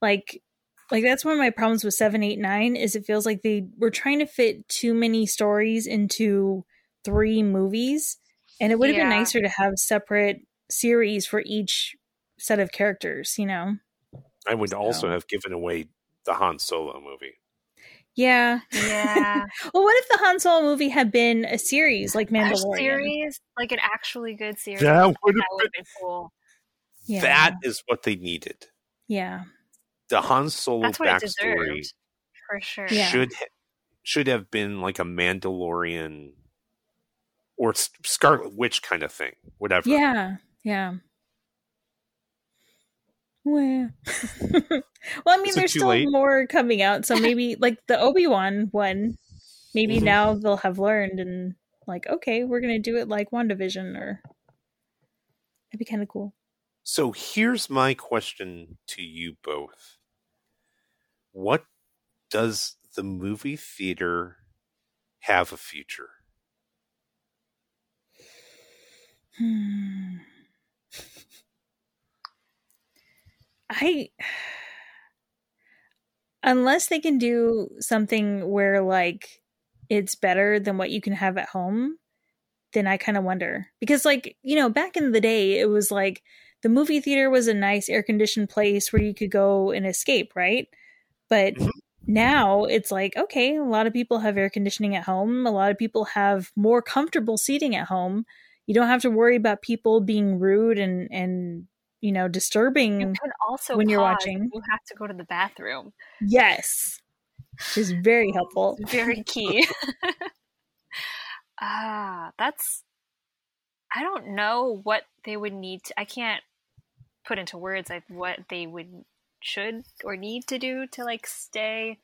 like like that's one of my problems with 789 is it feels like they were trying to fit too many stories into three movies and it would have Yeah. been nicer to have separate series for each set of characters, you know. I would also have given away the Han Solo movie. Yeah. Yeah. [laughs] Well, what if the Han Solo movie had been a series like a Mandalorian? series, like an actually good series. That would that have would have been cool. Yeah. That is what they needed. Yeah. The Han Solo That's what backstory deserved, for sure. Should ha- should have been like a Mandalorian or Scarlet Witch kind of thing. Whatever. Yeah. Yeah. Well, [laughs] well, I mean, there's still late? more coming out, so maybe like the Obi Wan one, maybe Mhm. now they'll have learned and like, okay, we're gonna do it like WandaVision, or that'd be kind of cool. So here's my question to you both. What does the movie theater have a future? Hmm. I [sighs] unless they can do something where like it's better than what you can have at home, then I kind of wonder. Because like, you know, back in the day it was like the movie theater was a nice air conditioned place where you could go and escape, right? But Mhm. now it's like, okay, a lot of people have air conditioning at home. A lot of people have more comfortable seating at home. You don't have to worry about people being rude and and you know disturbing. You can also when you're watching. You have to go to the bathroom. Yes, which is very helpful. Very key. [laughs] ah, that's. I don't know what they would need to. I can't put into words like what they would should or need to do to like stay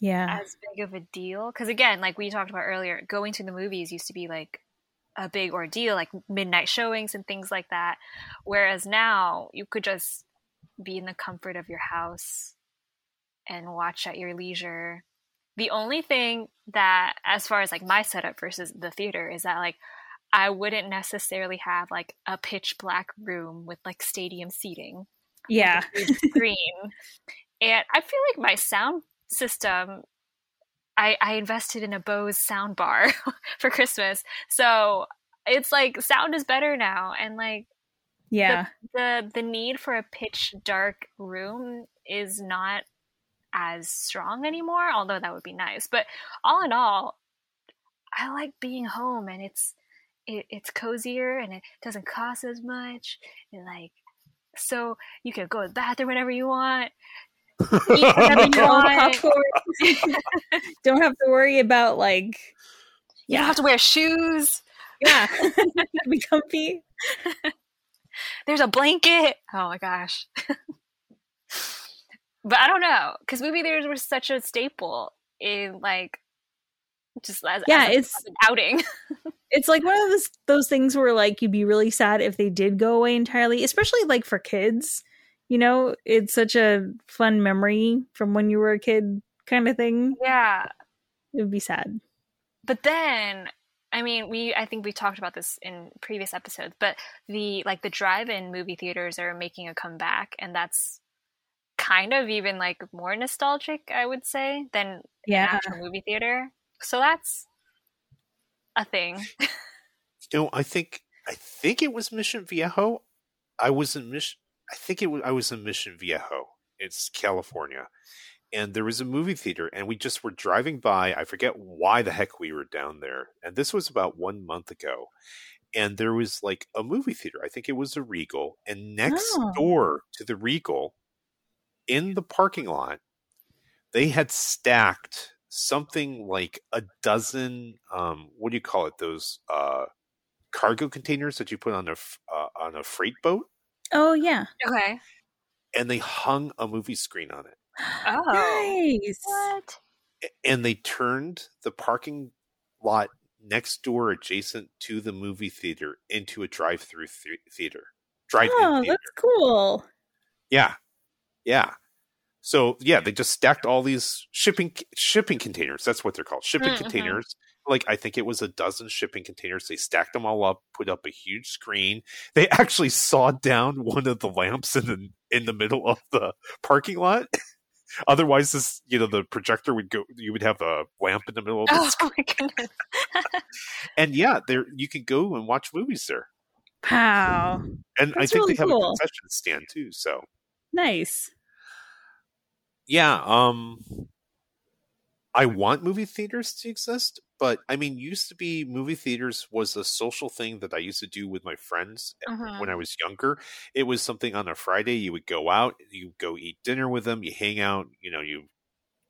Yeah, as big of a deal? Because again like we talked about earlier going to the movies used to be like a big ordeal like midnight showings and things like that. Whereas now you could just be in the comfort of your house and watch at your leisure. The only thing that as far as like my setup versus the theater is that like i wouldn't necessarily have like a pitch black room with like stadium seating yeah, screen. and I feel like my sound system, I, I invested in a Bose sound bar [laughs] for Christmas. So it's like sound is better now. And like yeah, the the need for a pitch dark room is not as strong anymore, although that would be nice. But all in all, I like being home and it's it, it's cozier and it doesn't cost as much. And like so you can go to the bathroom whenever you want. [laughs] Eat whatever you want. [laughs] Don't have to worry about like You don't have to wear shoes. yeah, [laughs] be comfy. There's a blanket. Oh my gosh. but I don't know because movie theaters were such a staple in like just as Yeah, as it's- an outing. [laughs] It's like one of those those things where like you'd be really sad if they did go away entirely, especially like for kids. You know, it's such a fun memory from when you were a kid kind of thing. yeah, It would be sad. but then I mean, we I think we talked about this in previous episodes, but the like the drive-in movie theaters are making a comeback, and that's kind of even like more nostalgic, I would say, than an Yeah. actual movie theater. So that's a thing. [laughs] You know, I think I think it was Mission Viejo. I was in Mission. I think it was. I was in Mission Viejo. It's California, and there was a movie theater, and we just were driving by. I forget why the heck we were down there, and this was about one month ago. And there was like a movie theater. I think it was a Regal, and next Oh. door to the Regal, in the parking lot, they had stacked something like a dozen. Um, what do you call it? Those uh, cargo containers that you put on a f- uh, on a freight boat, Oh yeah. Okay. and they hung a movie screen on it, Oh. Nice. What? And they turned the parking lot next door adjacent to the movie theater into a drive-through th- theater. Drive-in Oh, theater. that's cool. Yeah, yeah. So yeah, they just stacked all these shipping shipping containers. That's what they're called, shipping Mhm. containers like I think it was a dozen shipping containers. They stacked them all up, put up a huge screen. They [laughs] actually sawed down one of the lamps in the in the middle of the parking lot. [laughs] Otherwise, this you know the projector would go. You would have a lamp in the middle of the Oh [laughs] screen. my goodness. And yeah, there you can go and watch movies there. Wow. And I think really they have cool. a concession stand too. So Nice. Yeah, um, I want movie theaters to exist, but I mean, used to be movie theaters was a social thing that I used to do with my friends Mhm. when I was younger. It was something on a Friday you would go out, you go eat dinner with them, you hang out, you know, you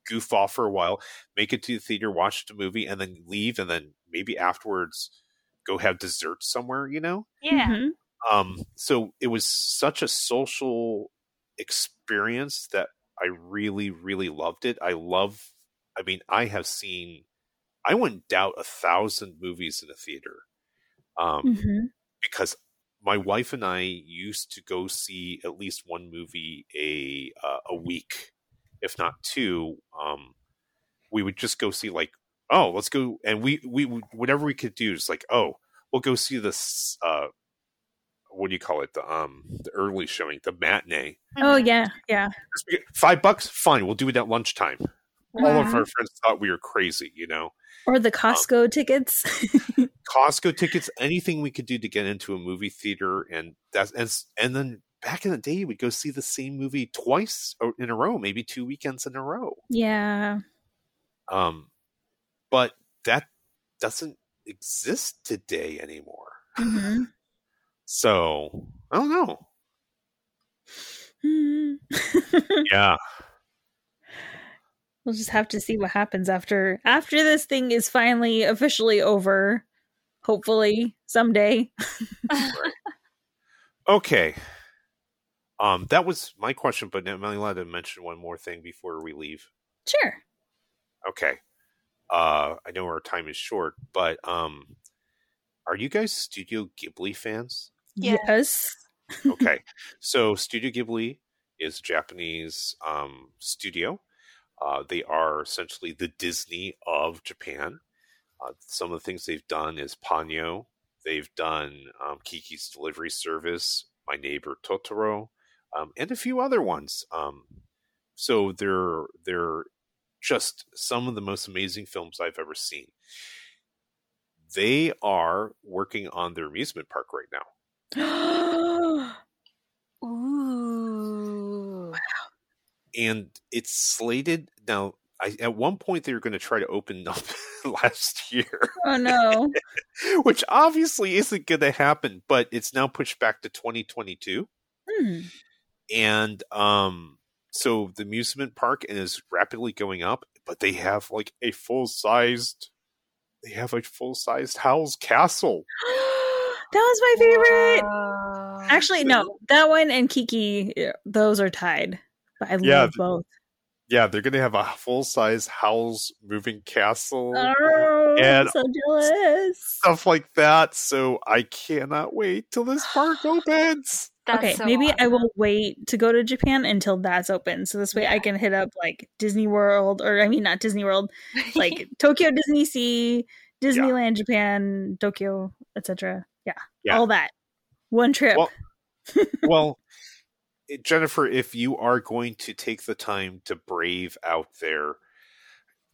goof off for a while, make it to the theater, watch the movie, and then leave, and then maybe afterwards go have dessert somewhere, you know? Yeah. Mhm. Um, so it was such a social experience that I really, really loved it. I love, I mean, I have seen, I wouldn't doubt a thousand movies in a theater. Um, Mhm. because my wife and I used to go see at least one movie a uh, a week, if not two. Um, we would just go see like, oh, let's go, and we we would whatever we could do is like, oh, we'll go see this. Uh, what do you call it? The um the early showing, the matinee. Oh Mhm. yeah, yeah. Five bucks, fine. We'll do it at lunchtime. All of Mhm. our friends thought we were crazy, you know. Or the Costco tickets. [laughs] Costco tickets, anything we could do to get into a movie theater, and that's and, and then back in the day, we'd go see the same movie twice in a row, maybe two weekends in a row. yeah. Um, but that doesn't exist today anymore. hmm So I don't know. [laughs] Yeah. We'll just have to see what happens after after this thing is finally officially over. Hopefully someday. [laughs] okay. Um, that was my question, but I'm only allowed to mention one more thing before we leave. Sure. Okay. Uh, I know our time is short, but um, are you guys Studio Ghibli fans? Yeah. Yes. Okay, [laughs] so Studio Ghibli is a Japanese um, studio. Uh, they are essentially the Disney of Japan. Uh, some of the things they've done is Ponyo. They've done um, Kiki's Delivery Service, My Neighbor Totoro, um, and a few other ones. Um, so they're they're just some of the most amazing films I've ever seen. They are working on their amusement park right now. [gasps] Ooh. and it's slated now. I, at one point, they were going to try to open [laughs] up last year, oh no. [laughs] which obviously isn't going to happen. But it's now pushed back to 2022, Hmm. and um, so the amusement park is rapidly going up. But they have like a full sized, they have a full sized Howl's Castle. [gasps] [gasps] that was my favorite. Whoa. Actually, no. That one and Kiki, those are tied. But I love th- both. Yeah, they're going to have a full size Howl's moving castle. Oh, I'm And- so jealous. Stuff like that, so I cannot wait till this park [gasps] opens. That's okay, so maybe I will wait to go to Japan until that's open. So this way I can hit up like Disney World, or I mean, not Disney World, [laughs] like Tokyo Disney Sea, Disneyland Japan, Tokyo, etc. Yeah, all that. One trip. Well, [laughs] well, Jennifer, if you are going to take the time to brave out there,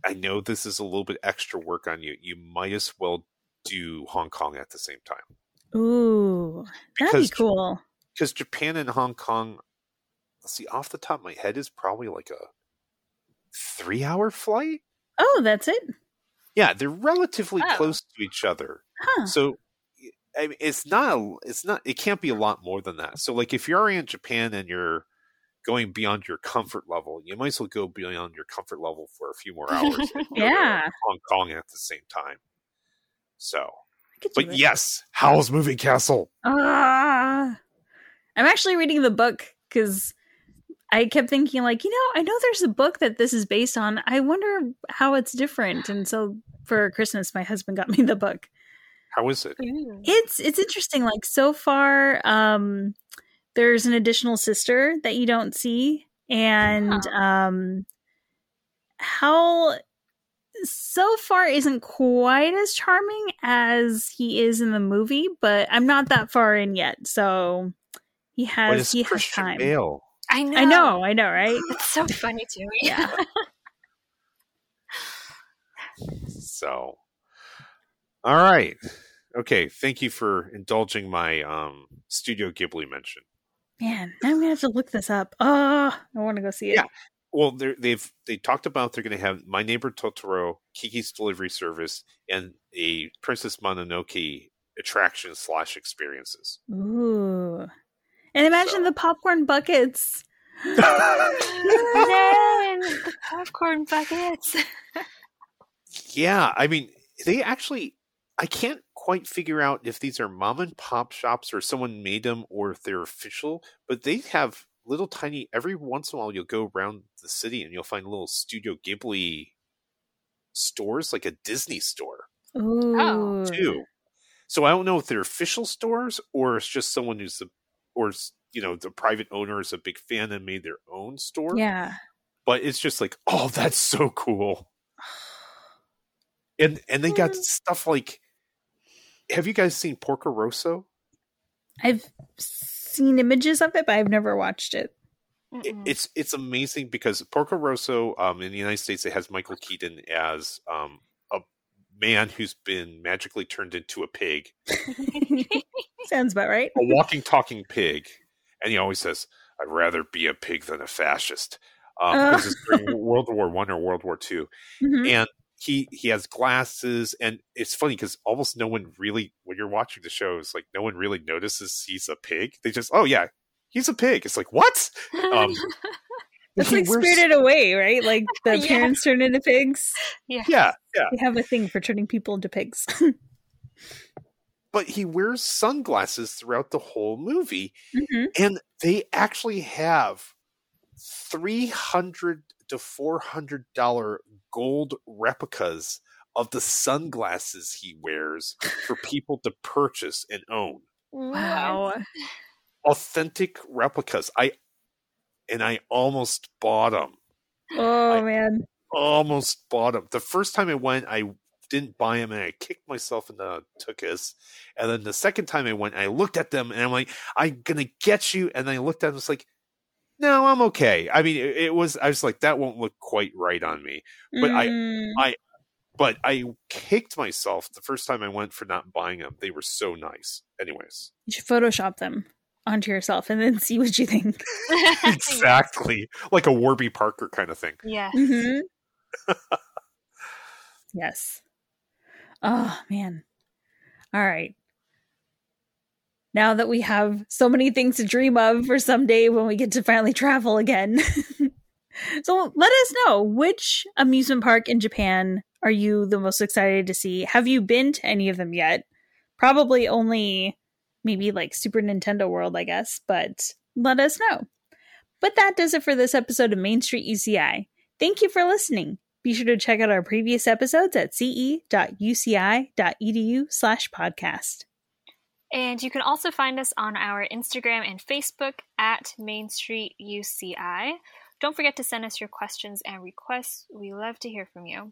I know this is a little bit extra work on you. You might as well do Hong Kong at the same time Ooh, that'd be cool. because Japan and Hong Kong. See, off the top of my head, is probably like a three-hour flight. Oh, that's it. Yeah, they're relatively Oh. close to each other. Huh. So I mean, it's not a, it's not it can't be a lot more than that. So like if you're already in Japan and you're going beyond your comfort level, you might as well go beyond your comfort level for a few more hours. and go to Yeah. Hong Kong at the same time. So, I could do but it. yes, Howl's Moving Castle. Ah, I'm actually reading the book because I kept thinking, like, you know, I know there's a book that this is based on. I wonder how it's different. And so for Christmas, my husband got me the book. How is it? It's it's interesting. Like so far, um, there's an additional sister that you don't see, and Huh. um, Howl so far isn't quite as charming as he is in the movie, but I'm not that far in yet. So he has it's he has time. Bale. I know. I know, I know, right? [laughs] It's so funny to me. Yeah. [laughs] So, all right, okay. Thank you for indulging my um Studio Ghibli mention. Man, now I'm gonna have to look this up. Oh, I want to go see it. Yeah. Well, they're- they've they talked about they're going to have My Neighbor Totoro, Kiki's Delivery Service, and a Princess Mononoke attraction slash experiences. Ooh. And imagine So- the popcorn buckets. Then [laughs] the popcorn buckets. [laughs] Yeah, I mean, they actually, I can't quite figure out if these are mom and pop shops or someone made them or if they're official, but they have little tiny, every once in a while you'll go around the city and you'll find little Studio Ghibli stores, like a Disney store Ooh. too. So I don't know if they're official stores or it's just someone who's the, or, you know, the private owner is a big fan and made their own store. Yeah. But it's just like, oh, that's so cool. [sighs] And and they got Mm. stuff like have you guys seen Porco Rosso? I've seen images of it, but I've never watched it. Mm-mm. it's it's amazing because Porco Rosso um, in the United States it has Michael Keaton as um, a man who's been magically turned into a pig, [laughs] Sounds about right. a walking talking pig, and he always says, "I'd rather be a pig than a fascist." Um, Ugh. this is during World War One or World War Two, [laughs] Mhm. and he he has glasses and it's funny because almost no one really when you're watching the show it's like no one really notices he's a pig they just oh yeah he's a pig it's like what um [laughs] That's he like wears- Spirited Away, right? Like [laughs] the Yeah. parents turn into pigs. yeah. yeah yeah They have a thing for turning people into pigs. [laughs] but he wears sunglasses throughout the whole movie Mhm. and they actually have 300 to 400 dollar gold replicas of the sunglasses he wears for [laughs] people to purchase and own Wow. authentic replicas. I and I almost bought them. Oh I- man. Almost bought them. The first time I went, I didn't buy them, and I kicked myself in the tuchus. And then the second time I went, I looked at them, and I'm like, "I'm gonna get you." And I looked at them, it's like, "No, I'm okay." I mean, it, it was. I was like, "That won't look quite right on me." But I- I, But I kicked myself the first time I went for not buying them. They were so nice. Anyways, you should Photoshop them onto yourself and then [laughs] see what you think. [laughs] [laughs] exactly like a Warby Parker kind of thing. Yeah. Mhm. yes. Oh man. All right. Now that we have so many things to dream of for someday when we get to finally travel again. [laughs] so let us know which amusement park in Japan are you the most excited to see? Have you been to any of them yet? Probably only maybe like Super Nintendo World, I guess, but let us know. But that does it for this episode of Main Street UCI. Thank you for listening. Be sure to check out our previous episodes at ce.uci.edu slash podcast. And you can also find us on our Instagram and Facebook at Main Street UCI. Don't forget to send us your questions and requests. We love to hear from you.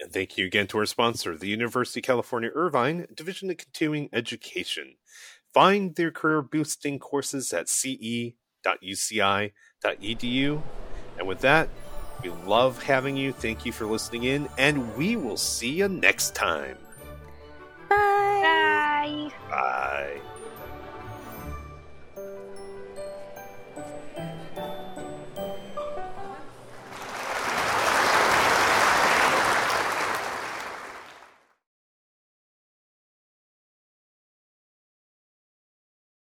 And thank you again to our sponsor, the University of California Irvine Division of Continuing Education. Find their career boosting courses at ce.uci.edu. And with that, we love having you. Thank you for listening in, and we will see you next time. Bye. Bye. Bye.